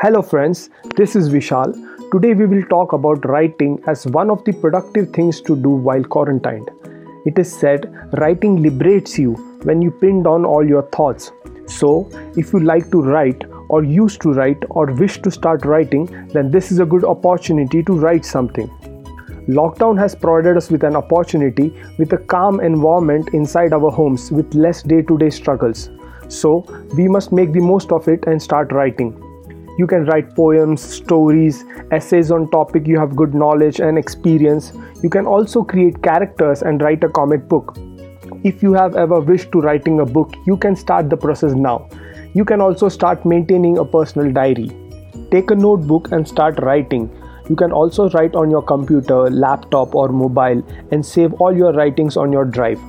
Hello, friends, this is Vishal. Today, we will talk about writing as one of the productive things to do while quarantined. It is said writing liberates you when you pin down all your thoughts. So, if you like to write, or used to write, or wish to start writing, then this is a good opportunity to write something. Lockdown has provided us with an opportunity with a calm environment inside our homes with less day to day struggles. So, we must make the most of it and start writing. You can write poems, stories, essays on topic you have good knowledge and experience. You can also create characters and write a comic book. If you have ever wished to writing a book, you can start the process now. You can also start maintaining a personal diary. Take a notebook and start writing. You can also write on your computer, laptop, or mobile and save all your writings on your drive.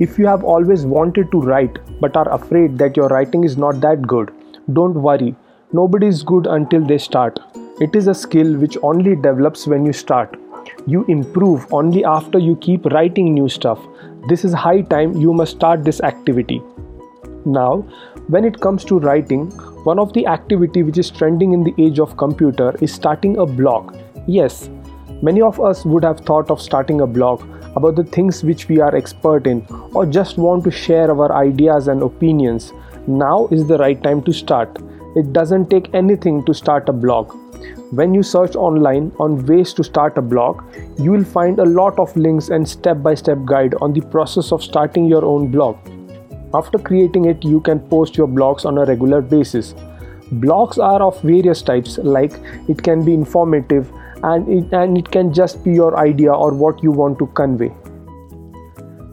If you have always wanted to write but are afraid that your writing is not that good, don't worry. Nobody is good until they start. It is a skill which only develops when you start. You improve only after you keep writing new stuff. This is high time you must start this activity. Now, when it comes to writing, one of the activity which is trending in the age of computer is starting a blog. Yes, many of us would have thought of starting a blog about the things which we are expert in or just want to share our ideas and opinions. Now is the right time to start. It doesn't take anything to start a blog. When you search online on ways to start a blog, you will find a lot of links and step by step guide on the process of starting your own blog. After creating it, you can post your blogs on a regular basis. Blogs are of various types, like it can be informative and it, and it can just be your idea or what you want to convey.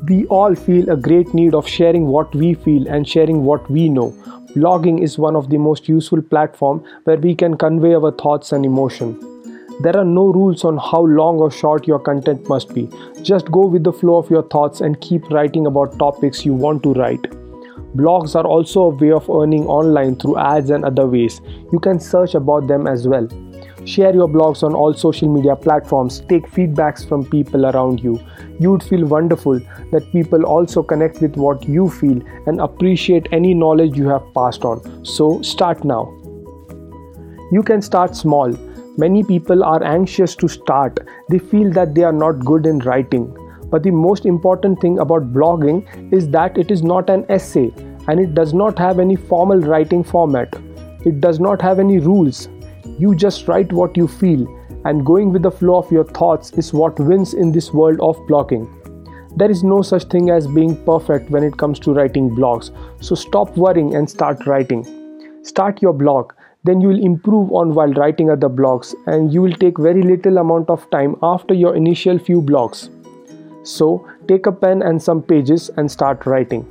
We all feel a great need of sharing what we feel and sharing what we know. Blogging is one of the most useful platform where we can convey our thoughts and emotion. There are no rules on how long or short your content must be. Just go with the flow of your thoughts and keep writing about topics you want to write. Blogs are also a way of earning online through ads and other ways. You can search about them as well. Share your blogs on all social media platforms. Take feedbacks from people around you. You would feel wonderful that people also connect with what you feel and appreciate any knowledge you have passed on. So, start now. You can start small. Many people are anxious to start, they feel that they are not good in writing. But the most important thing about blogging is that it is not an essay and it does not have any formal writing format. It does not have any rules. You just write what you feel, and going with the flow of your thoughts is what wins in this world of blogging. There is no such thing as being perfect when it comes to writing blogs, so stop worrying and start writing. Start your blog, then you will improve on while writing other blogs, and you will take very little amount of time after your initial few blogs. So, take a pen and some pages and start writing.